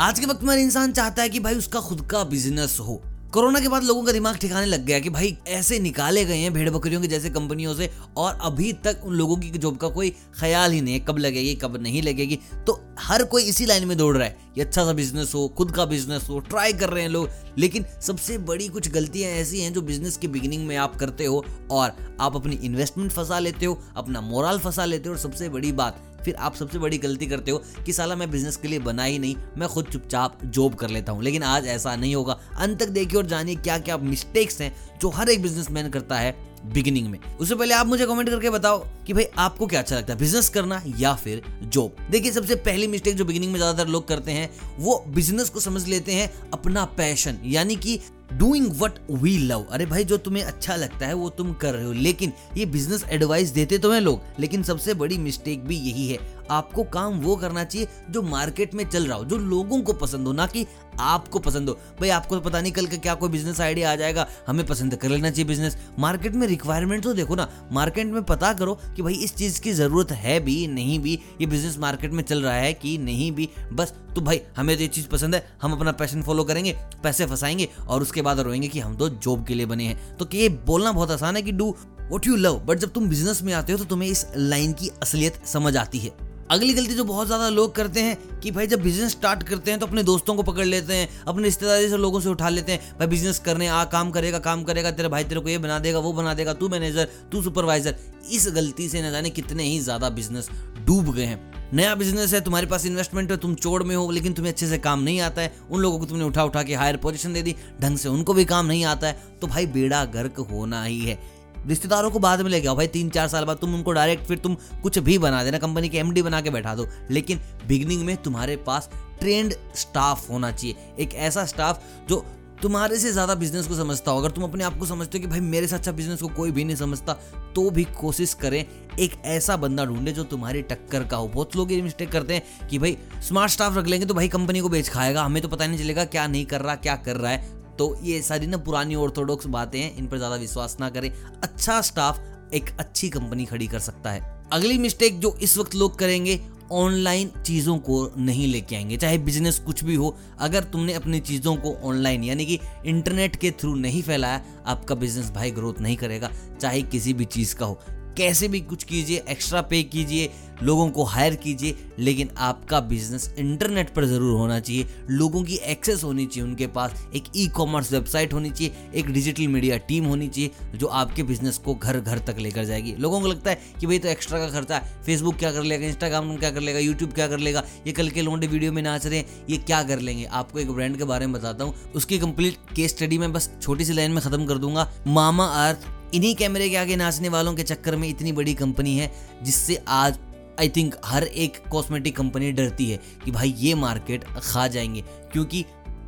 आज के वक्त में इंसान चाहता है कि भाई उसका खुद का बिज़नेस हो। कोरोना के बाद लोगों का दिमाग ठिकाने लग गया कि भाई ऐसे निकाले गए हैं भेड़ बकरियों के जैसे कंपनियों से और अभी तक उन लोगों की जॉब का कोई ख्याल ही नहीं है, कब लगेगी, कब नहीं लगेगी। तो हर कोई इसी लाइन में दौड़ रहा है कि अच्छा सा बिज़नेस हो, खुद का बिज़नेस हो ट्राई कर रहे हैं लोग। लेकिन सबसे बड़ी कुछ गलतियाँ ऐसी हैं जो बिज़नेस के बिगिनिंग में आप करते हो और आप अपनी इन्वेस्टमेंट फंसा लेते हो, अपना मोरल फंसा लेते हो और सबसे बड़ी बात फिर आप सबसे बड़ी गलती करते हो कि साला मैं बिज़नेस के लिए बना ही नहीं, मैं खुद चुपचाप जॉब कर लेता हूँ। लेकिन आज ऐसा नहीं होगा। अंत तक देखिए और जानिए क्या क्या मिस्टेक्स हैं जो हर एक बिजनेसमैन करता है बिगिनिंग में। उससे पहले आप मुझे कमेंट करके बताओ कि भाई आपको क्या अच्छा लगता है बिज़नेस करना या फिर जॉब देखिए, सबसे पहली मिस्टेक जो बिगिनिंग में ज़्यादातर लोग करते हैं, वो बिज़नेस को समझ लेते हैं अपना पैशन यानी कि डूइंग वट वी लव अरे भाई, जो तुम्हें अच्छा लगता है, वो तुम कर रहे हो। लेकिन ये बिज़नेस एडवाइस देते तो हैं लोग, लेकिन सबसे बड़ी मिस्टेक भी यही है। आपको काम वो करना चाहिए जो मार्केट में चल रहा हो, जो लोगों को पसंद हो, ना कि आपको पसंद हो। भाई, आपको तो पता नहीं कल का क्या कोई बिज़नेस आइडिया आ जाएगा, हमें पसंद कर लेना चाहिए बिज़नेस मार्केट में रिक्वायरमेंट तो देखो ना मार्केट में पता करो कि भाई, इस चीज़ की ज़रूरत है भी, नहीं भी, ये बिज़नेस मार्केट में चल रहा है कि नहीं भी। बस तो भाई, हमें तो ये चीज़ पसंद है, हम अपना पैशन फॉलो करेंगे, पैसे फंसाएँगे और उसके बाद रोएँगे कि हम तो जॉब के लिए बने हैं। तो ये बोलना बहुत आसान है कि do what you love but जब तुम बिज़नेस में आते हो तो तुम्हें इस लाइन की असलियत समझ आती है। अगली गलती जो बहुत ज़्यादा लोग करते हैं कि भाई जब बिज़नेस स्टार्ट करते हैं तो अपने दोस्तों को पकड़ लेते हैं, अपने रिश्तेदारी से लोगों से उठा लेते हैं। भाई बिज़नेस करने, आ, काम करेगा काम करेगा, तेरे भाई तेरे को ये बना देगा, वो बना देगा, तू मैनेजर तू सुपरवाइजर इस गलती से न जाने कितने ही ज़्यादा बिज़नेस डूब गए हैं। नया बिज़नेस है, तुम्हारे पास इन्वेस्टमेंट है, तुम चोड़ में हो, लेकिन तुम्हें अच्छे से काम नहीं आता है। उन लोगों को तुमने उठा उठा के हायर पोजीशन दे दी, ढंग से उनको भी काम नहीं आता है। तो भाई बेड़ा गर्क होना ही है। रिश्तेदारों को बाद में ले गया, भाई, तीन चार साल बाद तुम उनको डायरेक्ट फिर तुम कुछ भी बना देना कंपनी के एमडी बना के बैठा दो। लेकिन बिगनिंग में तुम्हारे पास ट्रेंड स्टाफ होना चाहिए। एक ऐसा स्टाफ जो तुम्हारे से ज़्यादा बिज़नेस को समझता हो। अगर तुम अपने आप को समझते हो कि, भाई, मेरे से अच्छा बिज़नेस को कोई भी नहीं समझता तो भी कोशिश करें एक ऐसा बंदा ढूंढे जो तुम्हारी टक्कर का हो। बहुत लोग ये मिस्टेक करते हैं कि, भाई स्मार्ट स्टाफ रख लेंगे तो भाई कंपनी को बेच खाएगा। हमें तो पता नहीं चलेगा क्या नहीं कर रहा, क्या कर रहा है। तो ये सारी ना पुरानी ऑर्थोडॉक्स बातें हैं, इन पर ज़्यादा विश्वास ना करें। अच्छा स्टाफ एक अच्छी कंपनी खड़ी कर सकता है। अगली मिस्टेक जो इस वक्त लोग करेंगे ऑनलाइन चीज़ों को नहीं लेके आएँगे। चाहे बिज़नेस कुछ भी हो, अगर तुमने अपनी चीज़ों को ऑनलाइन यानी कि इंटरनेट के थ्रू नहीं फैलाया, आपका बिज़नेस भाई ग्रोथ नहीं करेगा, चाहे किसी भी चीज़ का हो। कैसे भी कुछ कीजिए एक्स्ट्रा पे कीजिए लोगों को हायर कीजिए, लेकिन आपका बिज़नेस इंटरनेट पर ज़रूर होना चाहिए। लोगों की एक्सेस होनी चाहिए उनके पास। एक ई कॉमर्स वेबसाइट होनी चाहिए, एक डिजिटल मीडिया टीम होनी चाहिए, जो आपके बिज़नेस को घर घर तक लेकर जाएगी। लोगों को लगता है कि भाई तो एक्स्ट्रा का खर्चा है। फेसबुक क्या कर लेगा इंस्टाग्राम क्या कर लेगा यूट्यूब क्या कर लेगा? ये कल के लोंडे वीडियो में नाच रहे हैं, ये क्या कर लेंगे? आपको एक ब्रांड के बारे में बताता हूँ। उसकी कंप्लीट केस स्टडी में बस छोटी सी लाइन में खत्म कर दूँगा। मामा अर्थ इन्हीं कैमरे के आगे नाचने वालों के चक्कर में इतनी बड़ी कंपनी है, जिससे आज आई थिंक हर एक कॉस्मेटिक कंपनी डरती है कि भाई ये मार्केट खा जाएँगे। क्योंकि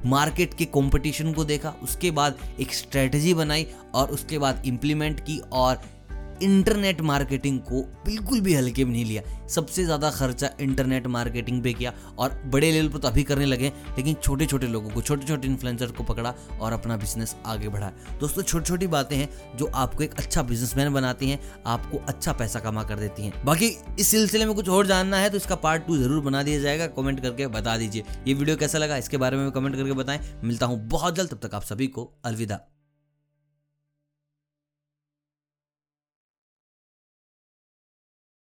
मार्केट के कंपटीशन को देखा, उसके बाद एक स्ट्रेटजी बनाई और उसके बाद इम्प्लीमेंट की और इंटरनेट मार्केटिंग को बिल्कुल भी हल्के में नहीं लिया। सबसे ज़्यादा खर्चा इंटरनेट मार्केटिंग पे किया और बड़े लेवल पर तो अभी करने लगे लेकिन छोटे छोटे लोगों को छोटे छोटे इन्फ्लुएंसर को पकड़ा और अपना बिज़नेस आगे बढ़ाया। दोस्तों छोटी छोटी बातें हैं जो आपको एक अच्छा बिजनेसमैन बनाती हैं, आपको अच्छा पैसा कमा कर देती हैं। बाकी इस सिलसिले में कुछ और जानना है तो इसका पार्ट टू ज़रूर बना दिया जाएगा। कमेंट करके बता दीजिए। ये वीडियो कैसा लगा? इसके बारे में कमेंट करके बताएँ। मिलता हूँ बहुत जल्द, तब तक आप सभी को अलविदा।